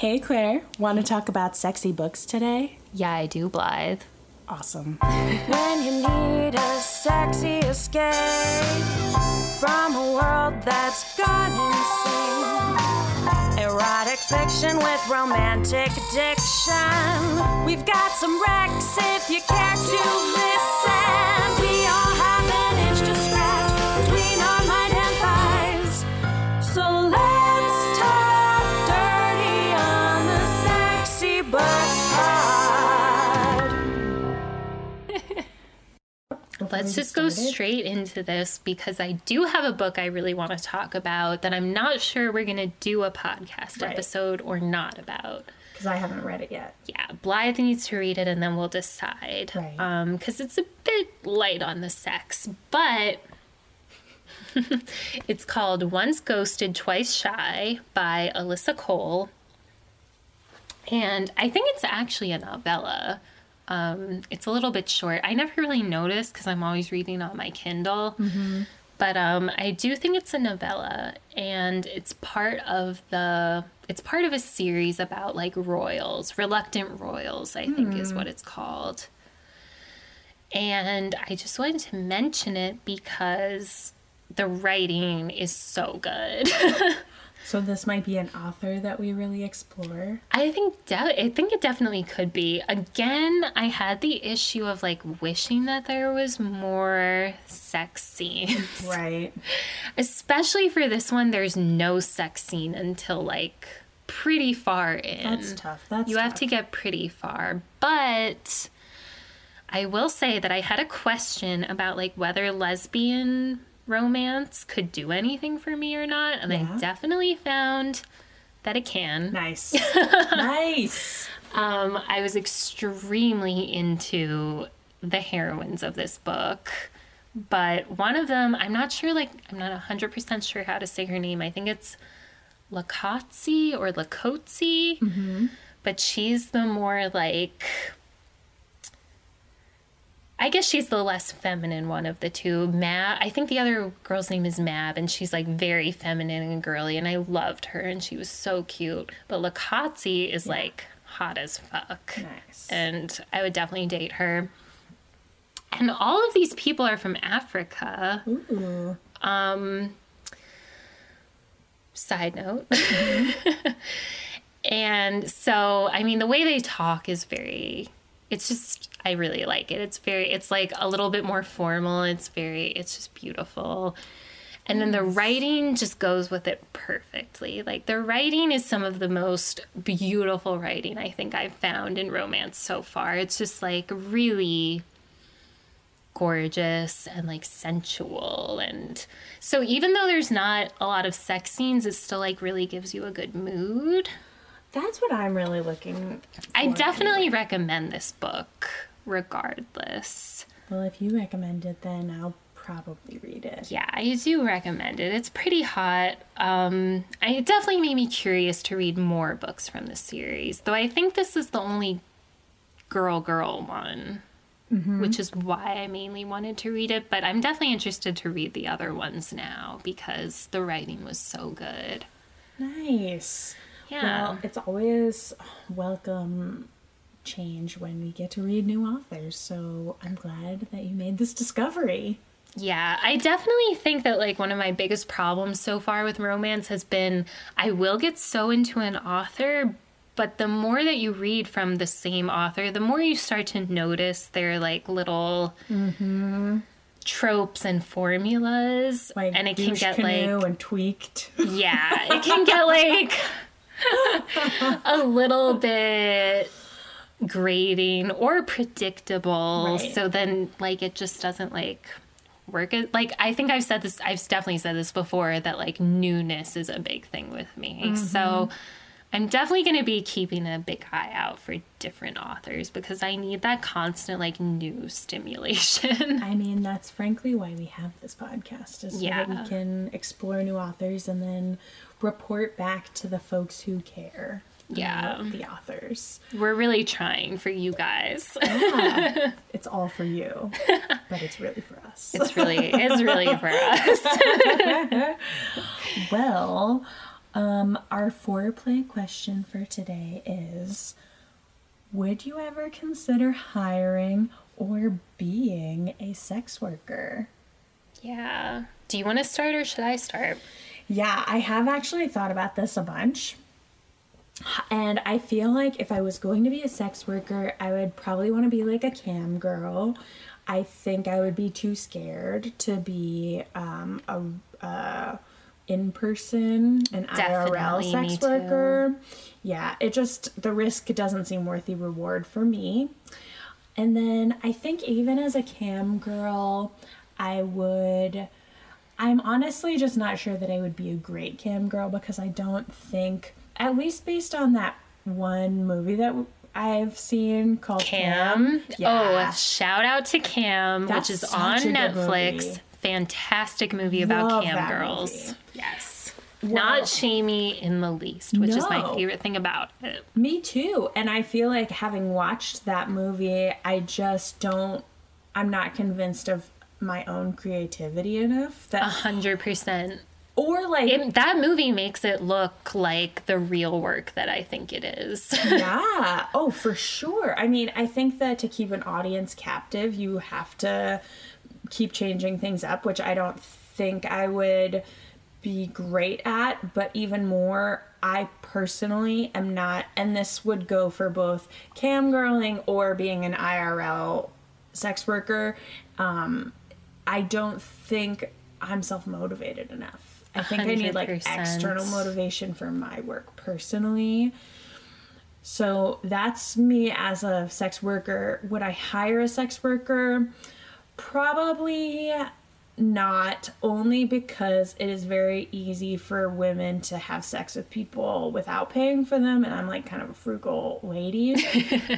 Hey Claire, want to talk about sexy books today? Yeah, I do, Blythe. Awesome. When you need a sexy escape from a world that's gone insane. Erotic fiction with romantic addiction. We've got some Rex if you care to listen. Let's just go straight into this because I do have a book I really want to talk about that I'm not sure we're going to do a podcast Right. episode or not about. Because I haven't read it yet. Yeah, Blythe needs to read it and then we'll decide. Right. Um, because it's a bit light on the sex, but it's called Once Ghosted, Twice Shy by Alyssa Cole. And I think it's actually a novella. Um, it's a little bit short. I never really noticed because I'm always reading on my Kindle. But um, I do think it's a novella, and it's part of the. It's part of a series about like royals, reluctant royals. I think is what it's called. And I just wanted to mention it because the writing is so good. So this might be an author that we really explore. I think de- I think it definitely could be. Again, I had the issue of like wishing that there was more sex scenes. Right. Especially for this one, there's no sex scene until like pretty far in. That's tough. That's you have to get pretty far. But I will say that I had a question about like whether lesbian romance could do anything for me or not, and Yeah. I definitely found that it can. Nice. nice. Um, I was extremely into the heroines of this book. But one of them, I'm not sure, like, I'm not 100% sure how to say her name. I think it's Lakotsi or Lakotsi. But she's the more, like, I guess she's the less feminine one of the two. Mab, I think the other girl's name is Mab, and she's like very feminine and girly, and I loved her, and she was so cute. But Lakotsi is like hot as fuck, Nice. and I would definitely date her. And all of these people are from Africa. Ooh. Um, side note. Mm-hmm. and so, I mean, the way they talk is very, it's just, I really like it. It's very, it's like a little bit more formal. It's very, it's just beautiful. And then the writing just goes with it perfectly. Like the writing is some of the most beautiful writing I think I've found in romance so far. It's just like really gorgeous and like sensual and so even though there's not a lot of sex scenes it still like really gives you a good mood That's what I'm really looking i definitely anyway. recommend this book regardless Well, if you recommend it, then I'll probably read it. yeah i do recommend it it's pretty hot um I, it definitely made me curious to read more books from the series though i think this is the only girl girl one which is why i mainly wanted to read it but i'm definitely interested to read the other ones now because the writing was so good Nice. Yeah Well, it's always welcome change when we get to read new authors. So I'm glad that you made this discovery. Yeah, I definitely think that like one of my biggest problems so far with romance has been I will get so into an author, but the more that you read from the same author, the more you start to notice their like little mm-hmm. tropes and formulas, Like and it can get like and tweaked. yeah, it can get like a little bit grating or predictable. Right. So then, like, it just doesn't like work. Like, I think I've said this, I've definitely said this before that like newness is a big thing with me. So mm-hmm. I'm definitely going to be keeping a big eye out for different authors because I need that constant like new stimulation. I mean, that's frankly why we have this podcast, is so that Yeah. we can explore new authors and then report back to the folks who care. Yeah. the authors. We're really trying for you guys. Yeah, it's all for you, but it's really for us. It's really, it's really for us. Well, Um, our foreplay question for today is Would you ever consider hiring or being a sex worker? Yeah. Do you want to start or should I start? Yeah, I have actually thought about this a bunch. And I feel like if I was going to be a sex worker, I would probably want to be like a cam girl. I think I would be too scared to be um, a, a in person, an Definitely, IRL sex worker. Yeah, it just the risk doesn't seem worth the reward for me. And then I think even as a cam girl, I would. I'm honestly just not sure that I would be a great cam girl because I don't think, at least based on that one movie that I've seen called Cam. Cam. Oh, shout out to Cam, That's which is on Netflix. movie. Fantastic movie about Love cam girls. movie. Yes. Well- Not shamey in the least, which is my favorite thing about it. Me too. And I feel like having watched that movie, I just don't, I'm not convinced of my own creativity enough that, A hundred percent. or like, It- That movie makes it look like the real work that I think it is. yeah. Oh, for sure. I mean, I think that to keep an audience captive, you have to keep changing things up, which I don't think I would be great at, but even more, I personally am not, and this would go for both cam girling or being an IRL sex worker. Um, I don't think I'm self motivated enough. I think I need like external motivation for my work personally. So that's me as a sex worker. Would I hire a sex worker? Probably not, only because it is very easy for women to have sex with people without paying for them, and I'm like kind of a frugal lady.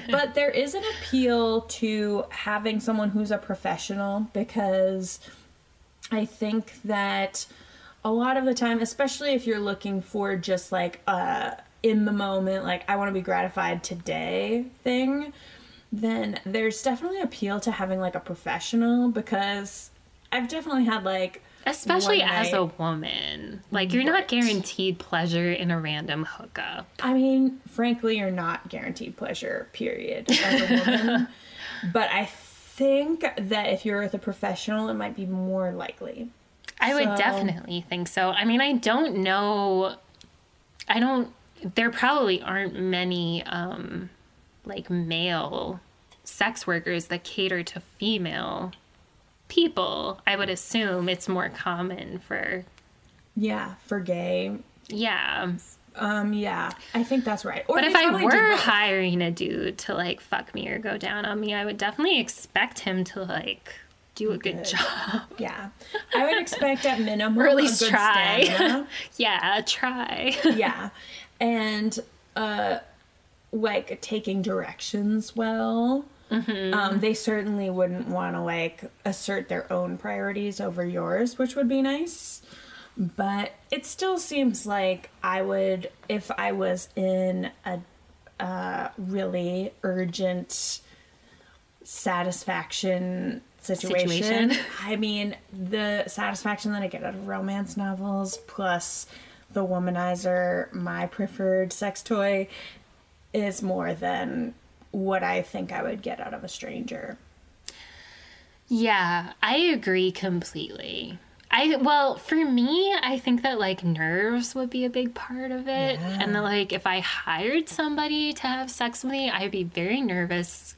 but there is an appeal to having someone who's a professional because I think that a lot of the time, especially if you're looking for just like a in the moment, like I want to be gratified today thing, then there's definitely appeal to having like a professional because I've definitely had like Especially as a woman. Like, you're not guaranteed pleasure in a random hookup. I mean, frankly, you're not guaranteed pleasure, period, as a woman. but I think that if you're with a professional, it might be more likely. I would definitely think so. I mean, I don't know. I don't. There probably aren't many, um, like, male sex workers that cater to female people. I would assume it's more common for. Yeah, for gay. Yeah. Um, yeah, I think that's right. Or But if I were hiring a dude to, like, fuck me or go down on me, I would definitely expect him to, like, do a good, Good. job. Yeah, I would expect at minimum Or at least try. stamina. yeah, try. yeah, and uh, like taking directions well. Mm-hmm. Um, they certainly wouldn't want to like assert their own priorities over yours, which would be nice. But it still seems like I would, if I was in a uh, really urgent satisfaction situation. Situation. I mean, the satisfaction that I get out of romance novels plus the womanizer, my preferred sex toy, is more than what I think I would get out of a stranger. Yeah, I agree completely. I well, for me, I think that like nerves would be a big part of it. And that like if I hired somebody to have sex with me, I'd be very nervous.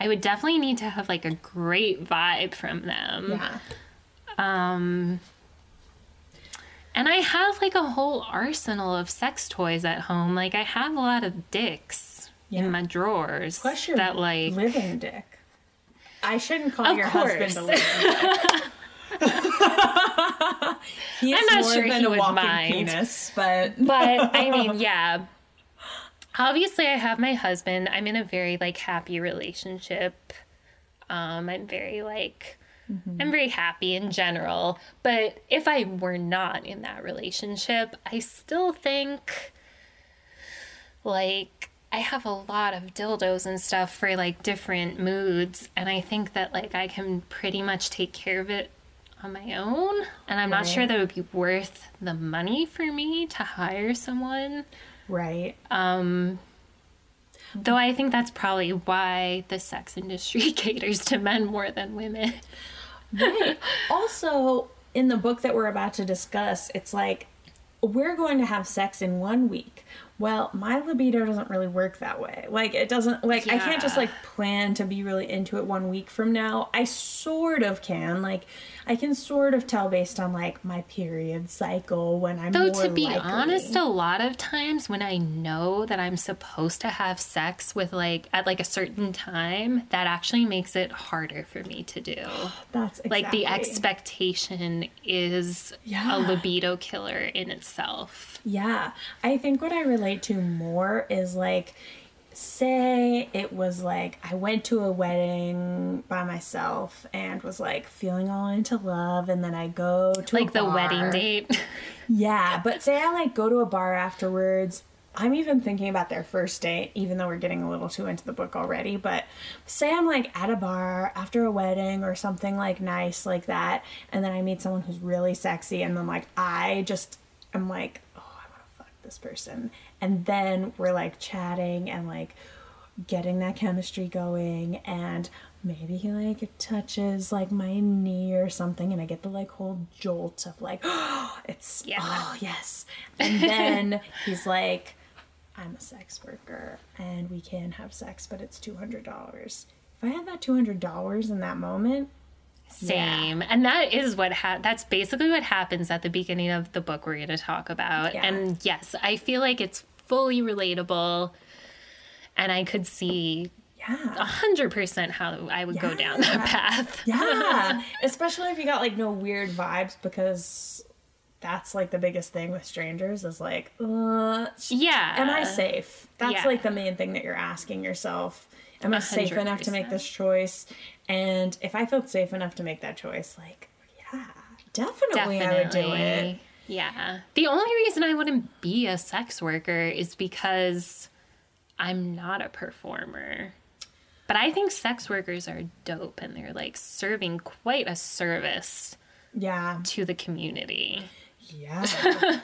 I would definitely need to have like a great vibe from them. Yeah. Um and I have like a whole arsenal of sex toys at home. Like I have a lot of dicks Yeah. in my drawers Plus that like living dick. I shouldn't call your course. husband a living dick. he is I'm not sure than he a would walking mind. penis, but but I mean, yeah. Obviously, I have my husband. I'm in a very like happy relationship. Um, I'm very like I'm very happy in general. But if I were not in that relationship, I still think like I have a lot of dildos and stuff for like different moods, and I think that like I can pretty much take care of it on my own, and I'm not sure that it would be worth the money for me to hire someone. Right. Um, though I think that's probably why the sex industry caters to men more than women. Right. also, in the book that we're about to discuss, it's like we're going to have sex in one week. Well, my libido doesn't really work that way. Like it doesn't like I can't just like plan to be really into it one week from now. I sort of can. Like I can sort of tell based on like my period cycle when I'm Though more to be likely. honest, a lot of times when I know that I'm supposed to have sex with like at like a certain time, that actually makes it harder for me to do. that's exactly. Like the expectation is Yeah. a libido killer in itself. Yeah. I think what I relate to more is like, say it was like I went to a wedding by myself and was like feeling all into love, and then I go to a Like the wedding date. Yeah, but say I like go to a bar afterwards. I'm even thinking about their first date, even though we're getting a little too into the book already. But say I'm like at a bar after a wedding or something like nice like that, and then I meet someone who's really sexy, and then like I just am like, oh, I want to fuck this person, and then we're like chatting and like getting that chemistry going and maybe he like touches like my knee or something and I get the like whole jolt of like oh it's Yeah. oh yes. And then he's like I'm a sex worker and we can have sex but it's $200 if I had that $200 in that moment Same. And that is what ha- that's basically what happens at the beginning of the book we're going to talk about. Yeah. And yes, I feel like it's fully relatable and I could see yeah 100% how I would go down that path. Yeah, especially if you got like no weird vibes because that's like the biggest thing with strangers is like, uh, Yeah. am I safe? That's yeah. like the main thing that you're asking yourself. Am I safe enough to make this choice? And if I felt safe enough to make that choice, like, yeah, definitely, I would do it. Yeah. The only reason I wouldn't be a sex worker is because I'm not a performer. But I think sex workers are dope and they're like serving quite a service Yeah, to the community. yeah.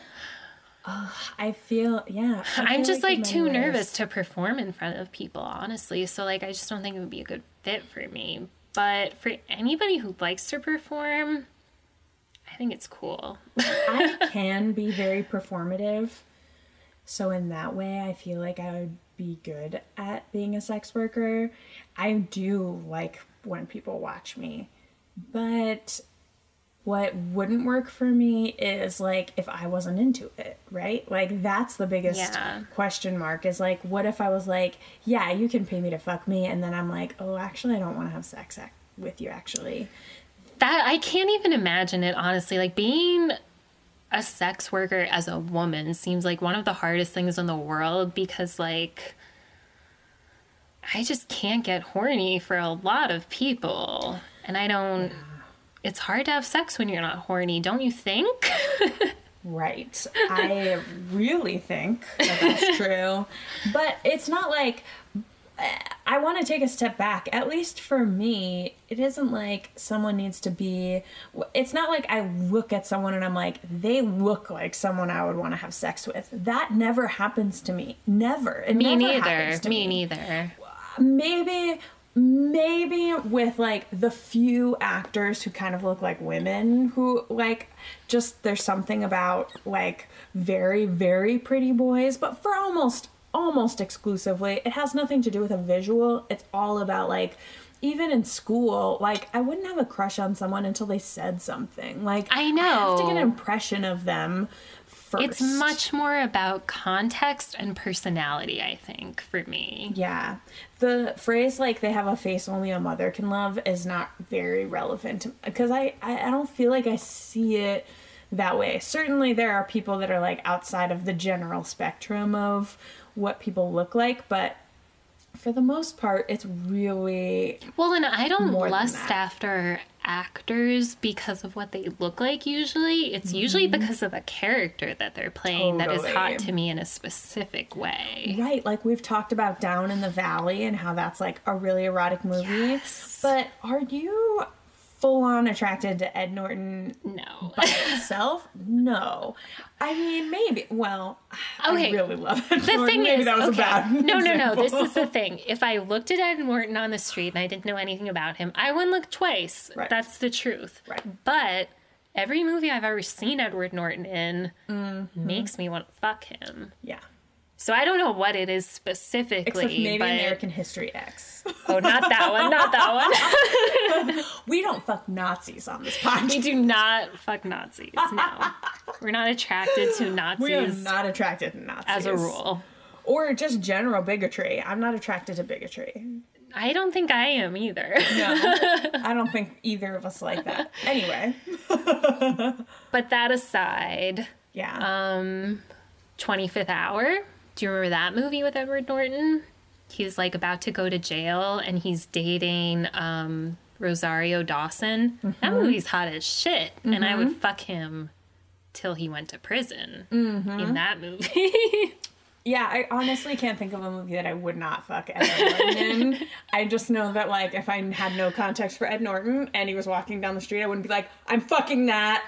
Ugh, I feel, yeah. I I'm just in like too nervous to perform in front of people, honestly. So like I just don't think it would be a good fit for me. But for anybody who likes to perform, I think it's cool. I can be very performative. So in that way, I feel like I would be good at being a sex worker. I do like when people watch me. But what wouldn't work for me is like if I wasn't into it, right? Like that's the biggest Yeah. question mark is like what if I was like, yeah, you can pay me to fuck me and then I'm like, "Oh, actually I don't want to have sex ac- with you actually." that I can't even imagine it honestly. Like being a sex worker as a woman seems like one of the hardest things in the world because like I just can't get horny for a lot of people. And I don't it's hard to have sex when you're not horny, don't you think? Right. I really think that that's true. But it's not like I want to take a step back. At least for me, it isn't like someone needs to be. It's not like I look at someone and I'm like, they look like someone I would want to have sex with. That never happens to me. Never. It me never happens neither. to Me neither. maybe maybe with like the few actors who kind of look like women who like just there's something about like very very pretty boys but for almost almost exclusively it has nothing to do with a visual. It's all about like even in school like i wouldn't have a crush on someone until they said something. Like I have to get an impression of them first It's much more about context and personality, I think, for me. Yeah. The phrase like they have a face only a mother can love is not very relevant because I, I I don't feel like I see it that way. Certainly there are people that are like outside of the general spectrum of what people look like, but for the most part it's really Well, and I don't lust after actors because of what they look like usually. It's usually because of a character that they're playing that is Mm-hmm. Hot to me in a specific way. Right, like we've talked about Down in the Valley and how that's like a really erotic movie. Yes. But are you full on attracted to Ed Norton No. by itself? No. I mean, maybe. Well, Okay. I really love Ed the Norton. thing maybe is, that was okay. a bad no, no, no. This is the thing. If I looked at Ed Norton on the street and I didn't know anything about him, I wouldn't look twice. Right. That's the truth. Right. But every movie I've ever seen Edward Norton in Mm-hmm. makes me want to fuck him. Yeah. So I don't know what it is specifically. Except maybe but... American History X. Oh, not that one. Not that one. we don't fuck Nazis on this podcast. we do not fuck Nazis. No, we're not attracted to Nazis We are not attracted to Nazis. as a rule. Or just general bigotry. I'm not attracted to bigotry. I don't think I am either. No. I don't think either of us like that. Anyway. But that aside, Yeah. um, 25th Hour. Do you remember that movie with Edward Norton? He's like about to go to jail and he's dating um, Rosario Dawson. That mm-hmm. movie's hot as shit. And I would mm-hmm. fuck him till he went to prison mm-hmm. in that movie. Yeah, I honestly can't think of a movie that I would not fuck Ed Norton in. I just know that like if I had no context for Ed Norton and he was walking down the street, I wouldn't be like, I'm fucking that.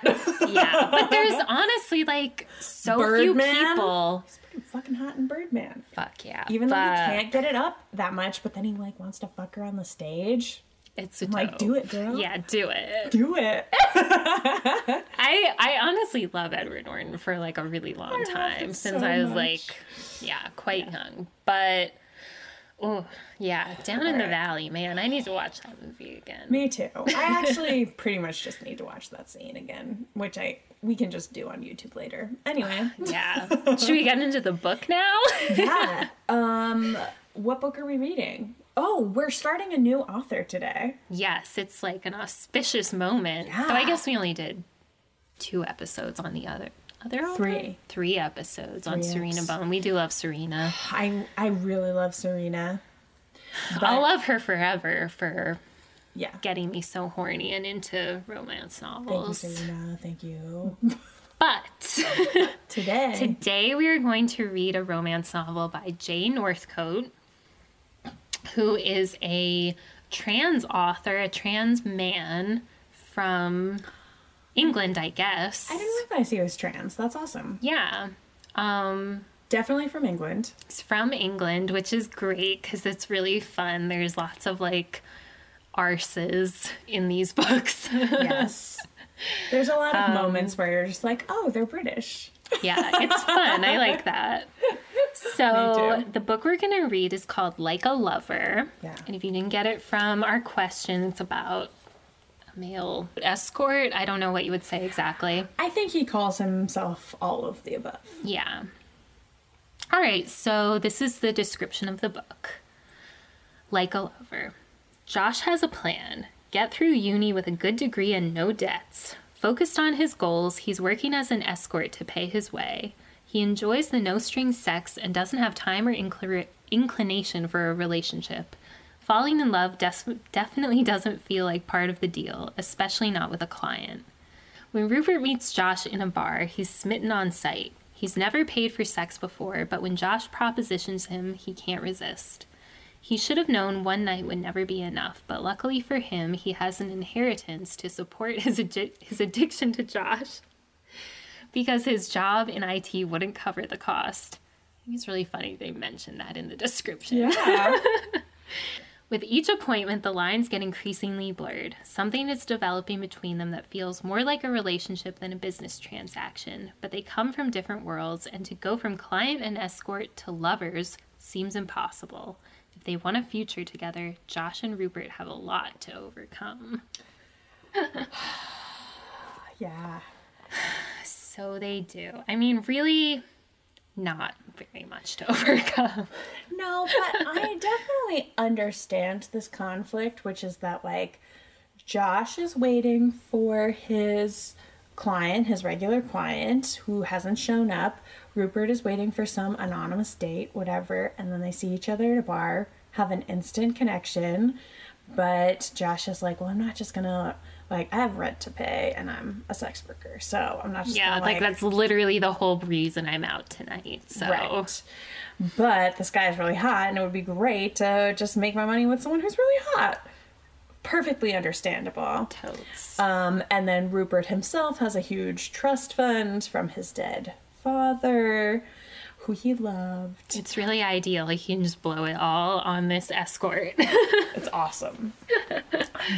yeah. But there's honestly like so Birdman? few people. Fucking hot in Birdman. Fuck yeah. Even though he can't get it up that much, but then he like wants to fuck her on the stage. It's Like, do it, girl. Yeah, do it. Do it. I I honestly love Edward Norton for like a really long time since so I was much. like yeah, quite young. But oh, yeah, Down in the Valley, man, I need to watch that movie again. Me too. I actually pretty much just need to watch that scene again, which I we can just do on YouTube later. Anyway. Yeah. Should we get into the book now? yeah. Um what book are we reading? Oh, we're starting a new author today. yes, it's like an auspicious moment. Though I guess we only did two episodes on the other other author? Three. Three episodes on Three Sarina eps. Bone. We do love Sarina. I I really love Sarina. But I'll love her forever for yeah. getting me so horny and into romance novels. Thank you. Sarina. Thank you. But Today. today we are going to read a romance novel by Jay Northcote, who is a trans author, a trans man from England, I guess. I didn't realize he was trans. That's awesome. Yeah. Um, Definitely from England. it's from England, which is great because it's really fun. There's lots of like arses in these books. Yes. There's a lot Um, of moments where you're just like, oh, they're British. yeah, it's fun. I like that. So, the book we're going to read is called Like a Lover. Yeah. And if you didn't get it from our question, it's about a male escort. I don't know what you would say exactly. I think he calls himself all of the above. Yeah. All right, so this is the description of the book. Like a lover. Josh has a plan. Get through uni with a good degree and no debts. Focused on his goals, he's working as an escort to pay his way. He enjoys the no strings sex and doesn't have time or incl- inclination for a relationship. Falling in love des- definitely doesn't feel like part of the deal, especially not with a client. When Rupert meets Josh in a bar, he's smitten on sight. He's never paid for sex before, but when Josh propositions him, he can't resist. He should have known one night would never be enough, but luckily for him, he has an inheritance to support his, his addiction to Josh because his job in IT wouldn't cover the cost. I think it's really funny they mentioned that in the description. Yeah. With each appointment, the lines get increasingly blurred. Something is developing between them that feels more like a relationship than a business transaction, but they come from different worlds, and to go from client and escort to lovers seems impossible. If they want a future together, Josh and Rupert have a lot to overcome. yeah. So they do. I mean, really, not very much to overcome. No, but I definitely understand this conflict, which is that like Josh is waiting for his client, his regular client, who hasn't shown up. Rupert is waiting for some anonymous date, whatever, and then they see each other at a bar, have an instant connection. But Josh is like, well, I'm not just gonna like I have rent to pay and I'm a sex worker, so I'm not just Yeah, gonna, like that's literally the whole reason I'm out tonight. So Right. But this guy is really hot, and it would be great to just make my money with someone who's really hot. perfectly understandable. Totes. Um, and then Rupert himself has a huge trust fund from his dead father, who he loved. it's really ideal. Like he can just blow it all on this escort. It's awesome.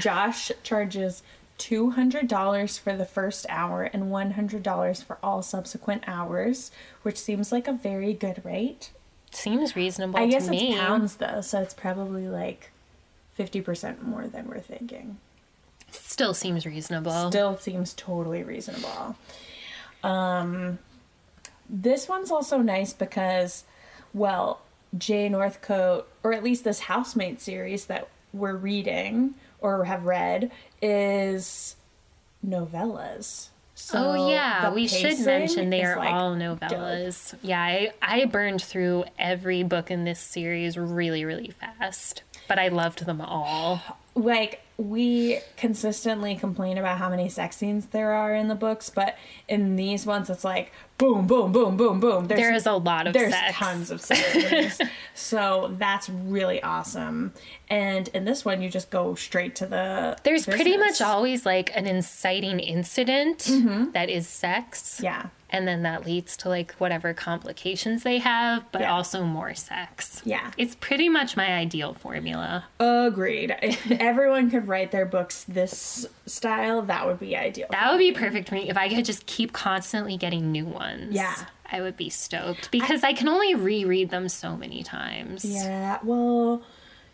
Josh charges $200 for the first hour and $100 for all subsequent hours, which seems like a very good rate. Seems reasonable I guess me. it's pounds though, so it's probably like 50% more than we're thinking. Still seems reasonable. Still seems totally reasonable. Um, this one's also nice because, well, Jay Northcote, or at least this housemate series that we're reading or have read, is novellas. So oh yeah, we should mention they are like, all dope. novellas. Yeah, I, I burned through every book in this series really, really fast. But I loved them all. like we consistently complain about how many sex scenes there are in the books, but in these ones it's like boom, boom, boom, boom, boom. There's, There is a lot of there's sex. tons of sex scenes. so that's really awesome. And in this one, you just go straight to the. There's pretty much always like an inciting incident Mm-hmm. that is sex. Yeah. And then that leads to like whatever complications they have, but Yeah. also more sex. Yeah. It's pretty much my ideal formula. Agreed. If everyone could write their books this style, that would be ideal. That would be perfect for me if I could just keep constantly getting new ones. Yeah. I would be stoked because I, can only reread them so many times. yeah. Well,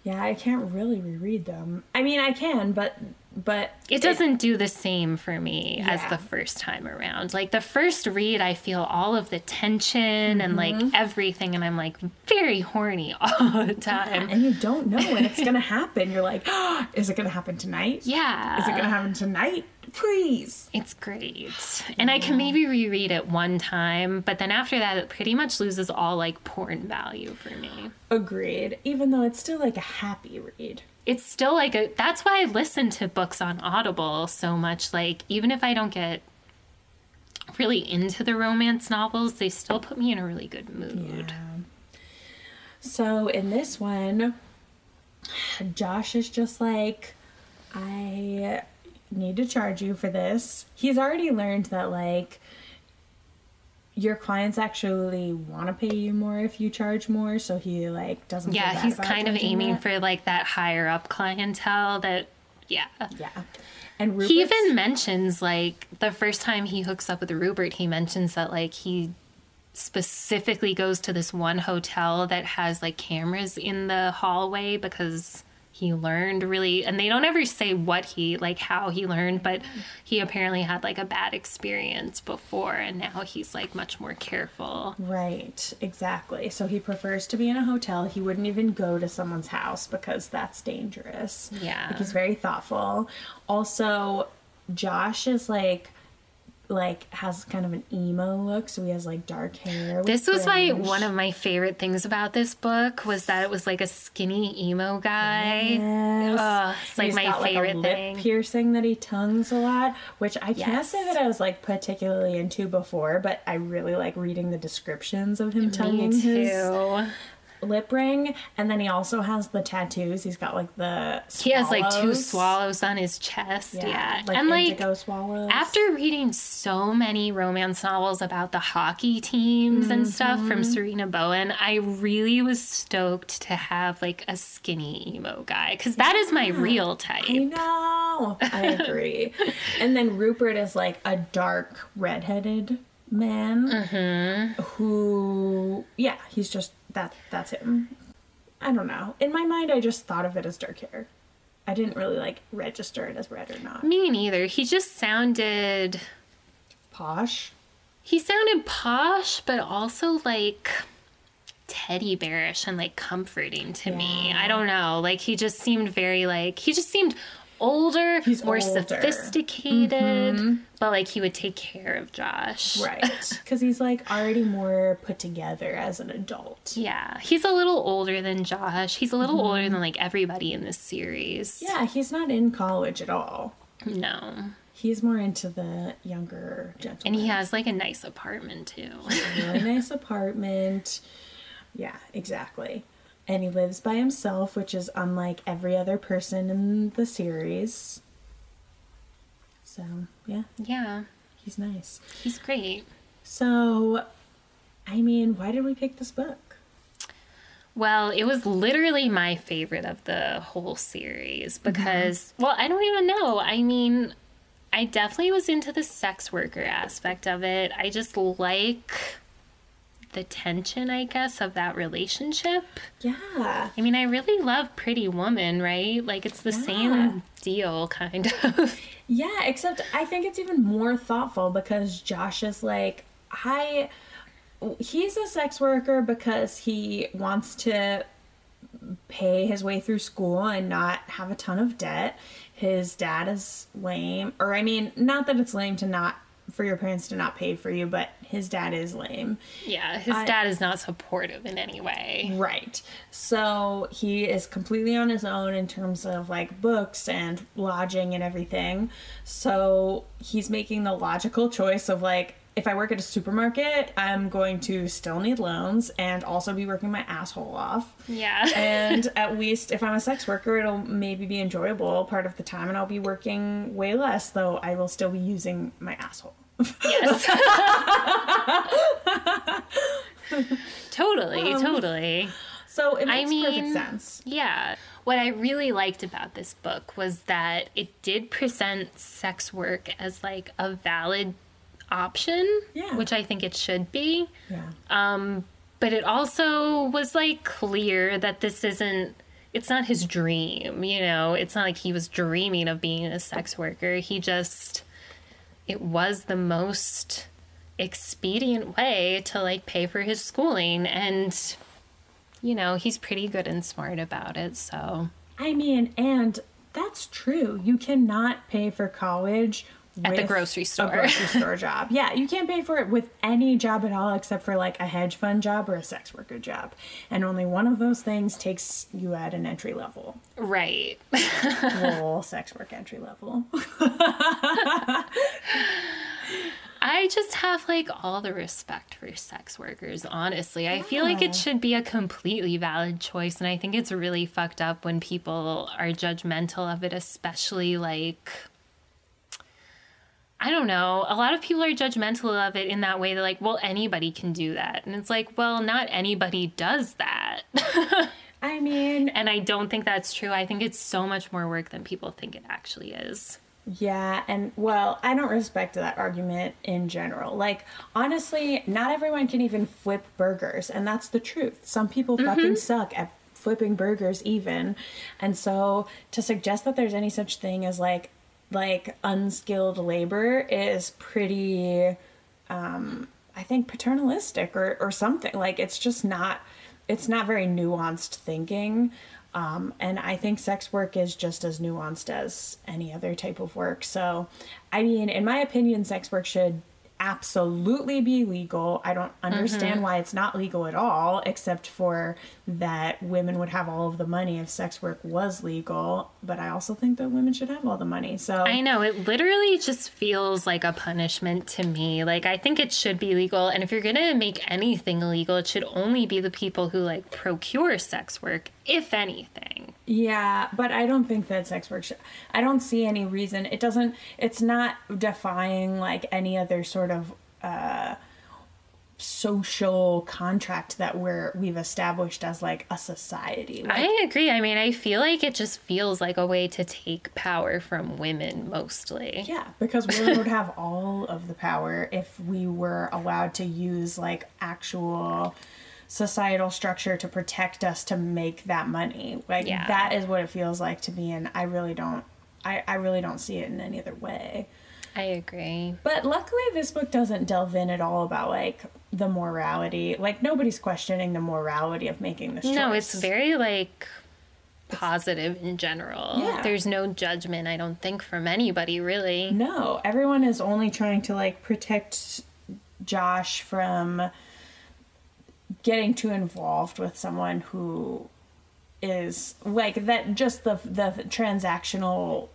yeah, I can't really reread them. I mean, I can, but but It doesn't do the same for me as the first time around. Like the first read, I feel all of the tension and like Mm-hmm. everything, and I'm like very horny all the time. and you don't know when it's gonna happen. You're like, oh, is it gonna happen tonight? Yeah. Is it gonna happen tonight? Please. It's great. And I can maybe reread it one time, but then after that, it pretty much loses all like porn value for me. Agreed. Even though it's still like a happy read. It's still like a. That's why I listen to books on Audible so much. Like, even if I don't get really into the romance novels, they still put me in a really good mood. Yeah. So in this one, Josh is just like, I need to charge you for this. He's already learned that like your clients actually want to pay you more if you charge more, so he like doesn't. Yeah, he's kind of aiming that. for like that higher up clientele that, yeah. Yeah, and Rupert's, He even mentions like the first time he hooks up with Rupert, he mentions that like he specifically goes to this one hotel that has like cameras in the hallway because he learned really and they don't ever say what he like how he learned but he apparently had like a bad experience before and now he's like much more careful Right, exactly. So he prefers to be in a hotel. He wouldn't even go to someone's house because that's dangerous. Yeah. Like he's very thoughtful. Also, Josh is like like has kind of an emo look, so he has like dark hair. This was my one of my favorite things about this book was that it was like a skinny emo guy. Yes. Ugh, it's like He's my got, favorite like, a lip thing. piercing that he tongues a lot, which I can't say that I was like particularly into before, but I really like reading the descriptions of him tonguing Me his too. Lip ring. And then he also has the tattoos. He's got like the He has like two swallows. swallows on his chest. Yeah. like and like swallows. after reading so many romance novels about the hockey teams and stuff from Mm-hmm. Sarina Bowen, I really was stoked to have like a skinny emo guy because that is my real type. I know. I agree. and then Rupert is like a dark redheaded man Mm-hmm. who, yeah, he's just that. That's him. I don't know. In my mind, I just thought of it as dark hair. I didn't really like register it as red or not. Me neither. He just sounded. Posh. He sounded posh, but also like teddy bearish and like comforting to me. I don't know. Like he just seemed very like he just seemed older, He's more older. Mm-hmm. sophisticated, but like he would take care of Josh. Right. Because he's like already more put together as an adult. Yeah, he's a little older than Josh. He's a little older than like everybody in this series. Mm-hmm. Yeah, he's not in college at all. No. He's more into the younger gentleman. And he has like a nice apartment too. really nice apartment. Yeah, exactly. And he lives by himself, which is unlike every other person in the series. So, yeah, Yeah, he's nice. he's great. So, I mean, why did we pick this book? Well, it was literally my favorite of the whole series mm-hmm. because, well, I don't even know. I mean, I definitely was into the sex worker aspect of it. I just like the tension, I guess, of that relationship. Yeah. I mean, I really love Pretty Woman, right? Like, it's the Yeah. same deal, kind of. Yeah, except I think it's even more thoughtful because Josh is like, I. He's a sex worker because he wants to pay his way through school and not have a ton of debt. His dad is lame. Or, I mean, not that it's lame to not. For your parents to not pay for you, but his dad is lame. yeah, his I- dad is not supportive in any way. Right. So he is completely on his own in terms of like books and lodging and everything. So he's making the logical choice of like, if I work at a supermarket, I'm going to still need loans and also be working my asshole off. Yeah. And at least if I'm a sex worker, it'll maybe be enjoyable part of the time and I'll be working way less, though I will still be using my asshole. Yes. totally, Um, totally. So it I makes mean, perfect sense. Yeah. What I really liked about this book was that it did present sex work as like a valid option, Yeah. which I think it should be. Yeah. But it also was like clear that this isn't it's not his dream, you know. It's not like he was dreaming of being a sex worker. He just it was the most expedient way to like pay for his schooling and you know, he's pretty good and smart about it, so I mean, and that's true. You cannot pay for college At the grocery store. A grocery store job. Yeah, you can't pay for it with any job at all except for like a hedge fund job or a sex worker job. And only one of those things takes you at an entry level. right. Well, sex work entry level. I just have like all the respect for sex workers, honestly. I feel like it should be a completely valid choice. And I think it's really fucked up when people are judgmental of it, especially like. I don't know. A lot of people are judgmental of it in that way. They're like, well, anybody can do that. And it's like, well, not anybody does that. I mean, and I don't think that's true. I think it's so much more work than people think it actually is. Yeah, and well, I don't respect that argument in general. Like, honestly, not everyone can even flip burgers, and that's the truth. Some people mm-hmm. fucking suck at flipping burgers even. And so to suggest that there's any such thing as like like unskilled labor is pretty um I think paternalistic or or something. Like it's just not it's not very nuanced thinking. Um, and I think sex work is just as nuanced as any other type of work. So, I mean, in my opinion, sex work should absolutely be legal. I don't understand why it's not legal at all, except for that women would have all of the money if sex work was legal. But I also think that women should have all the money. So, I know it literally just feels like a punishment to me. Like I think it should be legal, and if you're gonna make anything illegal, it should only be the people who like procure sex work, if anything. Yeah, but I don't think that sex work. Should, I don't see any reason. It doesn't. It's not defying like any other sort of uh, social contract that we're we've established as like a society. Like, I agree. I mean, I feel like it just feels like a way to take power from women mostly. yeah, because women would have all of the power if we were allowed to use like actual societal structure to protect us to make that money. Like Yeah. that is what it feels like to me, and I really don't. I, I really don't see it in any other way. I agree. But luckily, this book doesn't delve in at all about like the morality. Like nobody's questioning the morality of making this choice. No, it's very like positive in general. Yeah. There's no judgment, I don't think, from anybody really. no. Everyone is only trying to like protect Josh from getting too involved with someone who is like that. Just the the transactional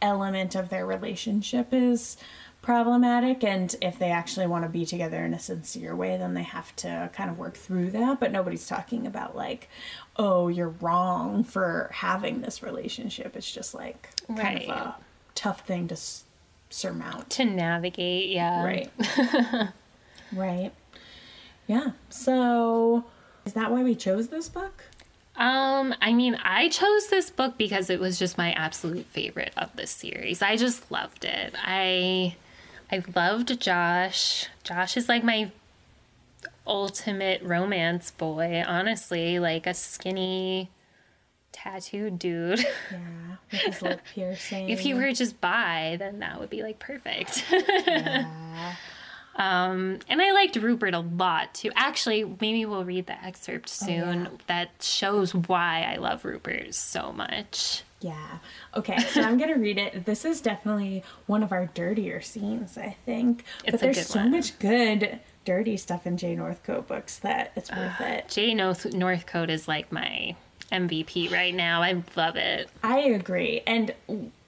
element of their relationship is problematic and if they actually want to be together in a sincere way then they have to kind of work through that. But nobody's talking about like oh you're wrong for having this relationship. It's just like kind of a tough thing to s- surmount. To navigate, yeah. right. Right. Yeah. So is that why we chose this book Um, I mean, I chose this book because it was just my absolute favorite of this series. I just loved it. I I loved Josh. Josh is like my ultimate romance boy, honestly, like a skinny tattooed dude. yeah with his lip piercing if he were just bi, then that would be like perfect. yeah. Um, and I liked Rupert a lot too. Actually, maybe we'll read the excerpt soon yeah. that shows why I love Rupert so much. Yeah. Okay, so I'm gonna read it. This is definitely one of our dirtier scenes, I think. It's but there's so one. much good dirty stuff in Jay Northcote books that it's worth it. Jay North- Northcote is like my MVP right now. I love it. I agree. And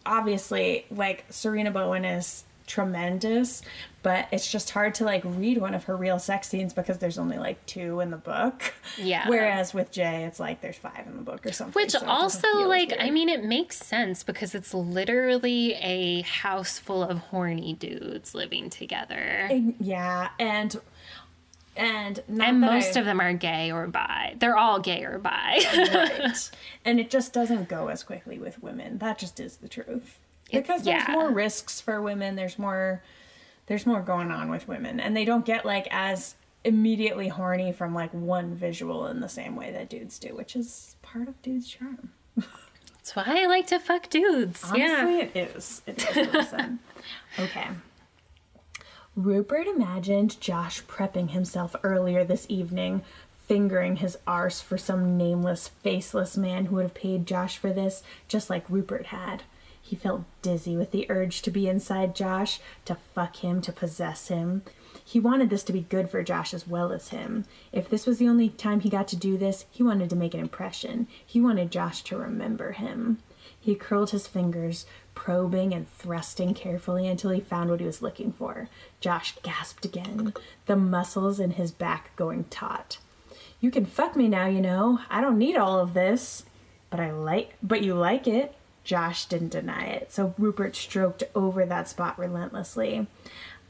obviously, like Sarina Bowen is tremendous, but it's just hard to like read one of her real sex scenes because there's only like two in the book. Yeah. Whereas with Jay, it's like there's five in the book or something. Which so also, like, weird. I mean, it makes sense because it's literally a house full of horny dudes living together. yeah, and and not And most I- of them are gay or bi. They're all gay or bi. right. And it just doesn't go as quickly with women. That just is the truth. Because there's yeah. more risks for women. There's more there's more going on with women. And they don't get like as immediately horny from like one visual in the same way that dudes do, which is part of dudes' charm. That's why I like to fuck dudes. Honestly, yeah. it is. It is. Okay. Rupert imagined Josh prepping himself earlier this evening, fingering his arse for some nameless, faceless man who would have paid Josh for this, just like Rupert had. He felt dizzy with the urge to be inside Josh, to fuck him, to possess him. He wanted this to be good for Josh as well as him. If this was the only time he got to do this, he wanted to make an impression. He wanted Josh to remember him. He curled his fingers, probing and thrusting carefully until he found what he was looking for. Josh gasped again, the muscles in his back going taut. You can fuck me now, you know. I don't need all of this. But I like but you like it. Josh didn't deny it, so Rupert stroked over that spot relentlessly.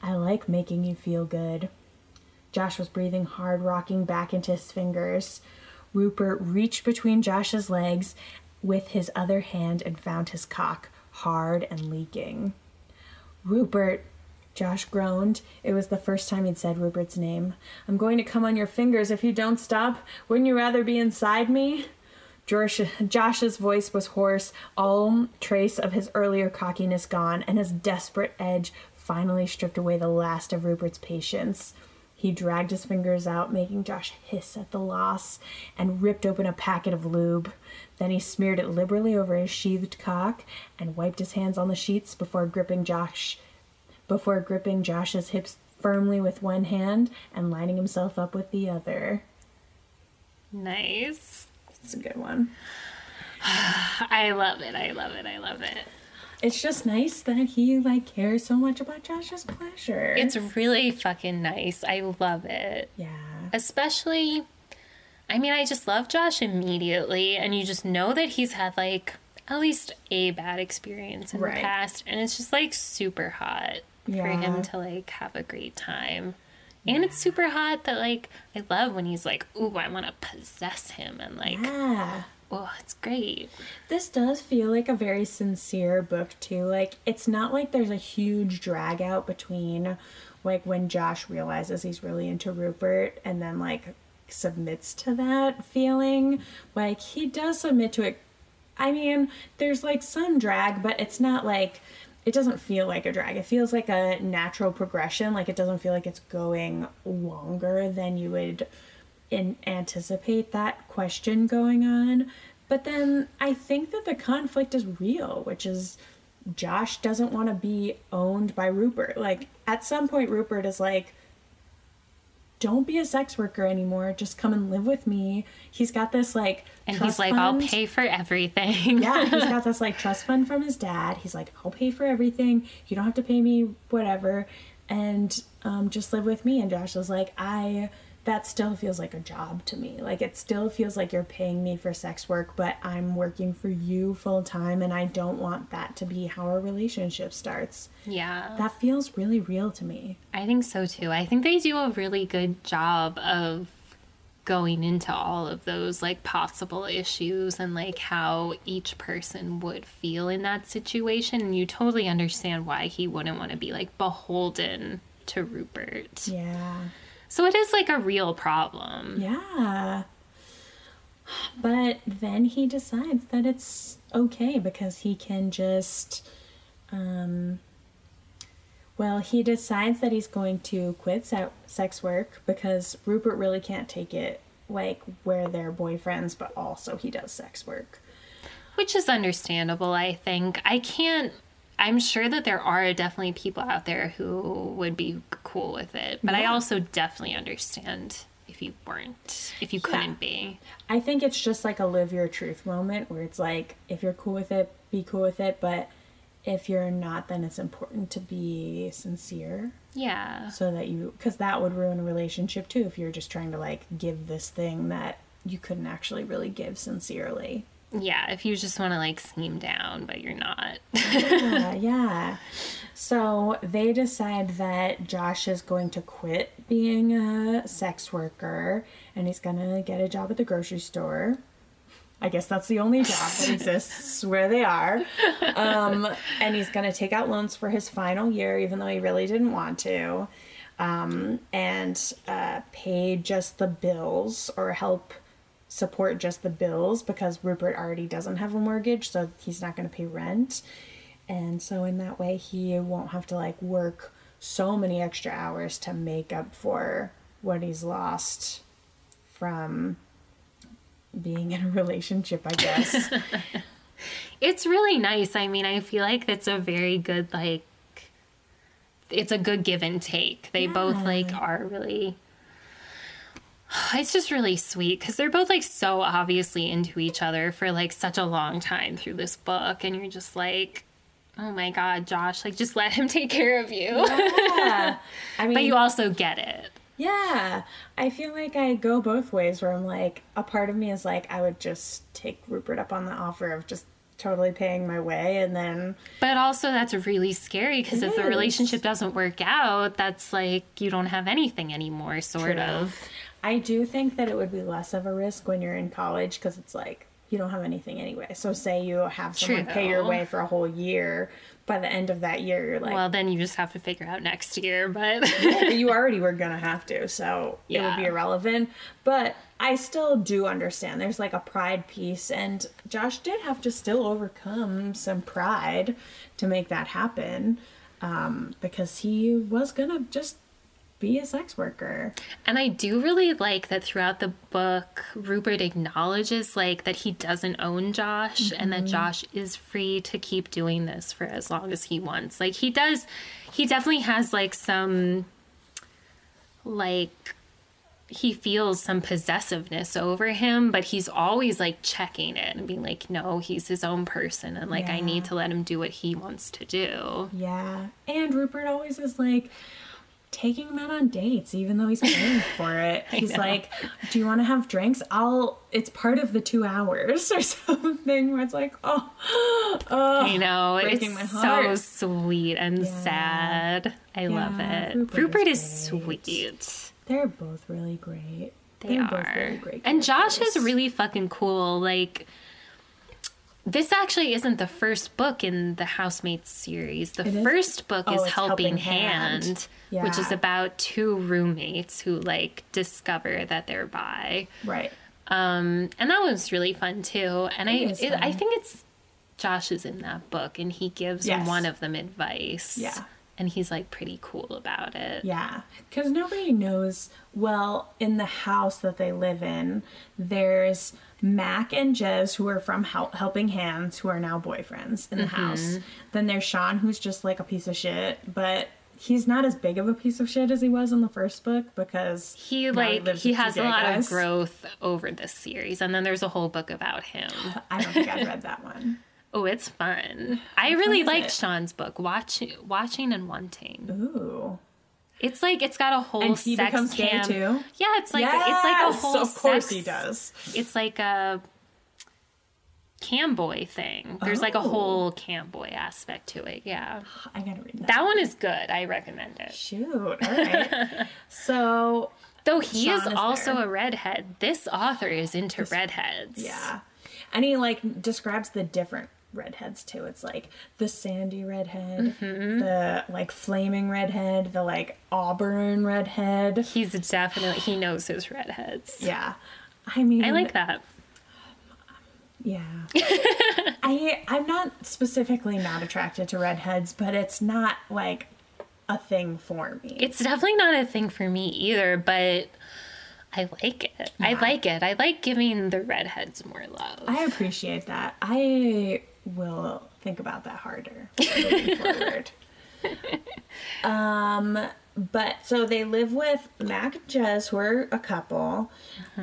I like making you feel good. Josh was breathing hard, rocking back into his fingers. Rupert reached between Josh's legs with his other hand and found his cock, hard and leaking. Rupert, Josh groaned. It was the first time he'd said Rupert's name. I'm going to come on your fingers if you don't stop. Wouldn't you rather be inside me? Josh, Josh's voice was hoarse, all trace of his earlier cockiness gone, and his desperate edge finally stripped away the last of Rupert's patience. He dragged his fingers out, making Josh hiss at the loss, and ripped open a packet of lube. Then he smeared it liberally over his sheathed cock and wiped his hands on the sheets before gripping Josh before gripping Josh's hips firmly with one hand and lining himself up with the other. Nice. It's a good one. I love it. I love it. I love it. It's just nice that he like cares so much about Josh's pleasure. It's really fucking nice. I love it. yeah. Especially, I mean, I just love Josh immediately, and you just know that he's had like at least a bad experience in Right. the past, and it's just like super hot for him to like have a great time. And it's super hot that like I love when he's like, "Ooh, I want to possess him," and like, Yeah. oh, it's great. This does feel like a very sincere book too. Like it's not like there's a huge drag out between like when Josh realizes he's really into Rupert and then like submits to that feeling. Like he does submit to it. I mean, there's like some drag, but it's not like it doesn't feel like a drag. It feels like a natural progression. Like it doesn't feel like it's going longer than you would in anticipate that question going on. But then I think that the conflict is real, which is Josh doesn't want to be owned by Rupert. Like at some point Rupert is like don't be a sex worker anymore. Just come and live with me. He's got this like And he's like, I'll pay for everything. Yeah, he's got this like trust fund from his dad. He's like, I'll pay for everything. You don't have to pay me whatever, and um, just live with me. And Josh was like, I. That still feels like a job to me. Like it still feels like you're paying me for sex work, but I'm working for you full time, and I don't want that to be how our relationship starts. yeah. That feels really real to me. I think so too. I think they do a really good job of going into all of those like possible issues and like how each person would feel in that situation and you totally understand why he wouldn't want to be like beholden to Rupert. Yeah. So it is like a real problem. Yeah. But then he decides that it's okay because he can just um well, he decides that he's going to quit sex work because Rupert really can't take it like where they're boyfriends but also he does sex work. Which is understandable, I think. I can't I'm sure that there are definitely people out there who would be cool with it, but I also definitely understand if you weren't, if you couldn't be. I think it's just like a live your truth moment where it's like if you're cool with it, be cool with it, but if you're not then it's important to be sincere. Yeah. so that you because that would ruin a relationship too if you're just trying to like give this thing that you couldn't actually really give sincerely Yeah, if you just want to like seem down, but you're not. yeah yeah so they decide that josh is going to quit being a sex worker and he's gonna get a job at the grocery store I guess that's the only job that exists where they are. Um, and he's going to take out loans for his final year, even though he really didn't want to, um, and uh, pay just the bills or help support just the bills because Rupert already doesn't have a mortgage, so he's not going to pay rent. And so, in that way, he won't have to like work so many extra hours to make up for what he's lost from being in a relationship, I guess. it's really nice. I mean, I feel like it's a very good like it's a good give and take. They both like are really it's just really sweet because they're both like so obviously into each other for like such a long time through this book and you're just like oh my god josh like just let him take care of you. Yeah. I mean, but you also get it. Yeah, I feel like I go both ways where I'm like, a part of me is like, I would just take Rupert up on the offer of just totally paying my way, and then, But also, that's really scary because if the relationship doesn't work out, that's like you don't have anything anymore, sort True. of. I do think that it would be less of a risk when you're in college because it's like, you don't have anything anyway. So, say you have someone pay your way for a whole year, by the end of that year, you're like, Well, then you just have to figure out next year. But but you already were gonna have to, so it would be irrelevant. But I still do understand. There's like a pride piece, and Josh did have to still overcome some pride to make that happen, um, because he was gonna just be a sex worker. and I do really like that throughout the book, Rupert acknowledges like that he doesn't own Josh and that Josh is free to keep doing this for as long as he wants. Like he does, he definitely has like some like he feels some possessiveness over him, but he's always like checking it and being like, no, he's his own person. And like, I need to let him do what he wants to do. Yeah, and Rupert always is like taking him out on dates, even though he's paying for it. He's like, "Do you want to have drinks? I'll." It's part of the two hours or something. Where it's like, oh, oh You know, it's so sweet and Yeah. sad. I love it. Rupert Rupert, is is sweet. They're both really great. They are are. both really great. and Josh is really fucking cool. Like, this actually isn't the first book in the Housemates series. The It is? first book Oh, is Helping, Helping Hand, Hand. which is about two roommates who like discover that they're bi. right. Um, and that was really fun too. And I, It is it, I think it's Josh is in that book, and he gives Yes. one of them advice. Yeah. And he's like pretty cool about it. Yeah, because nobody knows. Well, in the house that they live in, there's Mac and Jez, who are from Hel- Helping Hands, who are now boyfriends in the Mm-hmm. house. Then there's Sean, who's just like a piece of shit, but he's not as big of a piece of shit as he was in the first book because He like he two has a lot guys. of growth over this series, and then there's a whole book about him. I don't think i've read that one. Oh, it's fun. I really liked it? Sean's book, Watching, Watching and Wanting. Ooh. It's like it's got a whole And he sex becomes gay too? Yeah, it's like it's like a whole. Of course sex- he does. It's like a camboy thing. There's like a Oh. whole camboy aspect to it. Yeah, I gotta read that. that one is good. I recommend it. Shoot. All right. so Though he Sean is is also a redhead. This author is into redheads. yeah, and he like describes the different redheads too. It's like the sandy redhead, Mm-hmm. the like flaming redhead, the like auburn redhead. He's definitely he knows his redheads. Yeah. I mean, I like that. Yeah. I I'm not specifically not attracted to redheads, but it's not like a thing for me. It's definitely not a thing for me either, but I like it. I like it. I like giving the redheads more love. I appreciate that. I will think about that harder moving forward. Um, but so they live with Mac and Jez, who are a couple.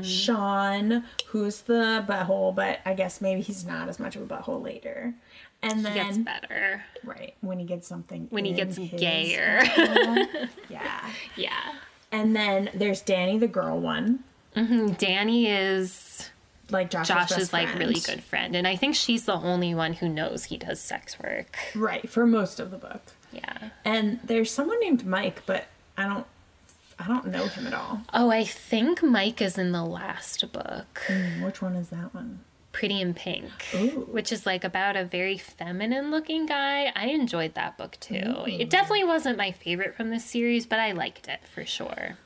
Sean, who's the butthole, but I guess maybe he's not as much of a butthole later. And He gets better right when he gets something, when he gets gayer. yeah. yeah. And then there's Danny, the girl one, Danny is like Josh's best like friend. really good friend, and I think she's the only one who knows he does sex work. right for most of the book. Yeah. And there's someone named Mike, but I don't I don't know him at all. Oh, I think Mike is in the last book, Hmm, Which one is that one? Pretty in Pink, Ooh. which is like about a very feminine looking guy. I enjoyed that book too. It definitely wasn't my favorite from this series, but I liked it for sure.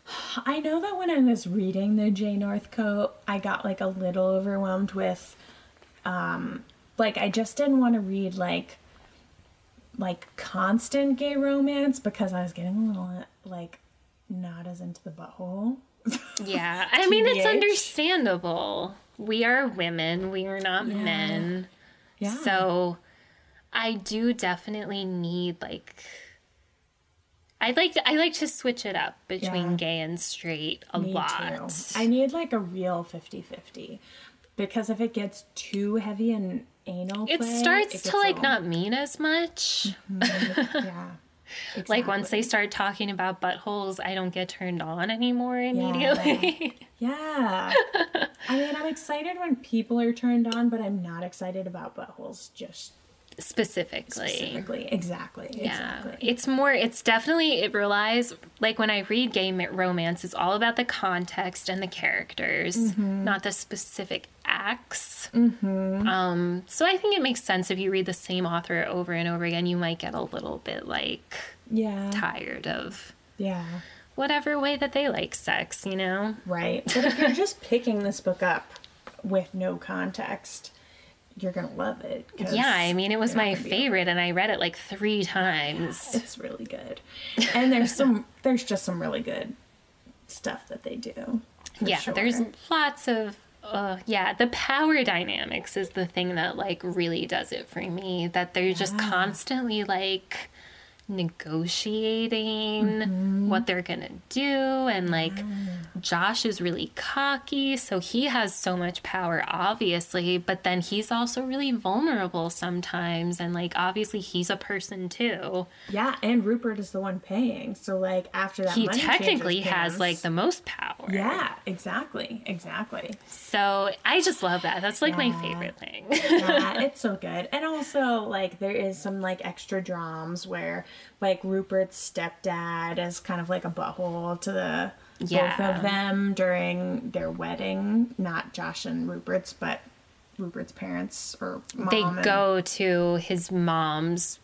I know that when I was reading the Jay Northcote, I got like a little overwhelmed with um like I just didn't want to read like like constant gay romance because I was getting a little like not as into the butthole. Yeah, I mean it's understandable. We are women, we are not men. Yeah. So I do definitely need like I like I like to switch it up between Yeah. gay and straight a Me lot. too. I need like a real 50-50 because if it gets too heavy and anal it play, starts it to like little- not mean as much. Mm-hmm. yeah. Like once they start talking about buttholes, I don't get turned on anymore immediately. Yeah. I mean, I'm excited when people are turned on, but I'm not excited about buttholes just Specifically. specifically. Exactly. Yeah, Exactly. it's more. It's definitely it relies like when I read gay romance, it's all about the context and the characters, Mm-hmm. not the specific acts. Um, so I think it makes sense if you read the same author over and over again, you might get a little bit like Yeah. tired of Yeah. Whatever way that they like sex, you know. Right. But if you're just picking this book up with no context, you're going to love it. Yeah, I mean, it was my favorite, and I read it like three times. It's really good. And there's some, there's just some really good stuff that they do. yeah sure. there's lots of uh yeah the power dynamics is the thing that like really does it for me that they're just constantly like negotiating Mm-hmm. what they're gonna do and like josh is really cocky so he has so much power obviously but then he's also really vulnerable sometimes and like obviously he's a person too Yeah, and Rupert is the one paying. So like after that he technically has like the most power Yeah, exactly. Exactly. so i just love that that's like my favorite thing yeah, it's so good. And also, like, there is some like extra dramas where, like, Rupert's stepdad is kind of like a butthole to the both of them during their wedding. Not Josh and Rupert's, but Rupert's parents or mom. they and- go to his mom's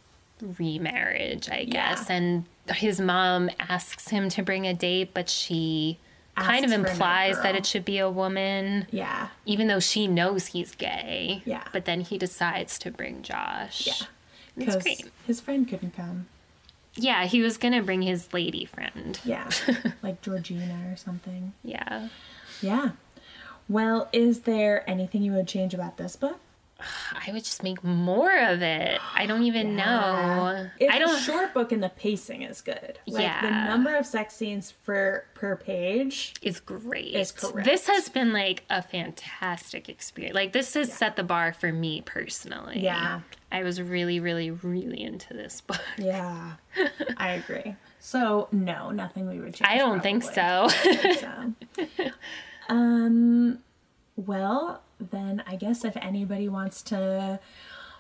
remarriage, I guess, Yeah. and his mom asks him to bring a date, but she kind of Asks for another implies that it should be a woman, Yeah, even though she knows he's gay. Yeah. But then he decides to bring Josh. yeah. Because his friend couldn't come. Yeah, he was gonna bring his lady friend. Yeah, like Georgina or something. Yeah. Yeah. Well, is there anything you would change about this book? I would just make more of it. I don't even know. It's I a don't. short book and the pacing is good. Like the number of sex scenes for per page. is great. Is correct. This has been like a fantastic experience. Like this has set the bar for me personally. Yeah. I was really, really, really into this book. Yeah. I agree. So no, nothing we would change. I don't think probably. so. so. Um, well, then I guess if anybody wants to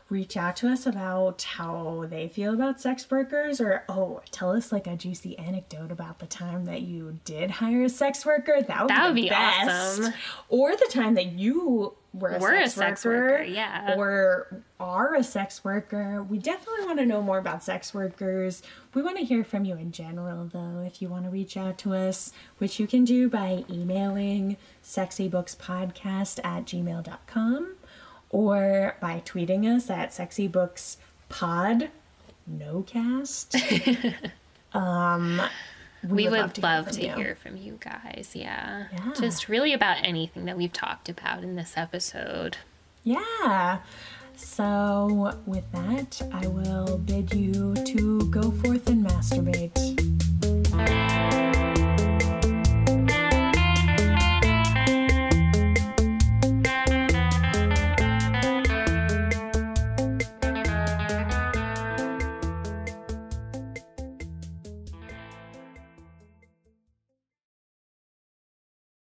reach out to us about how they feel about sex workers or oh tell us like a juicy anecdote about the time that you did hire a sex worker that would, That would be, be the best. awesome. or the time that you were a, Were a sex, sex worker, worker, yeah. or are a sex worker. We definitely want to know more about sex workers. We want to hear from you in general though if you want to reach out to us which you can do by emailing sexybookspodcast at gmail.com or by tweeting us at sexybookspod no cast. Um We would, to love from to hear from you guys. Yeah. Yeah. Just really about anything that we've talked about in this episode. Yeah. So, with that, I will bid you to go forth and masturbate.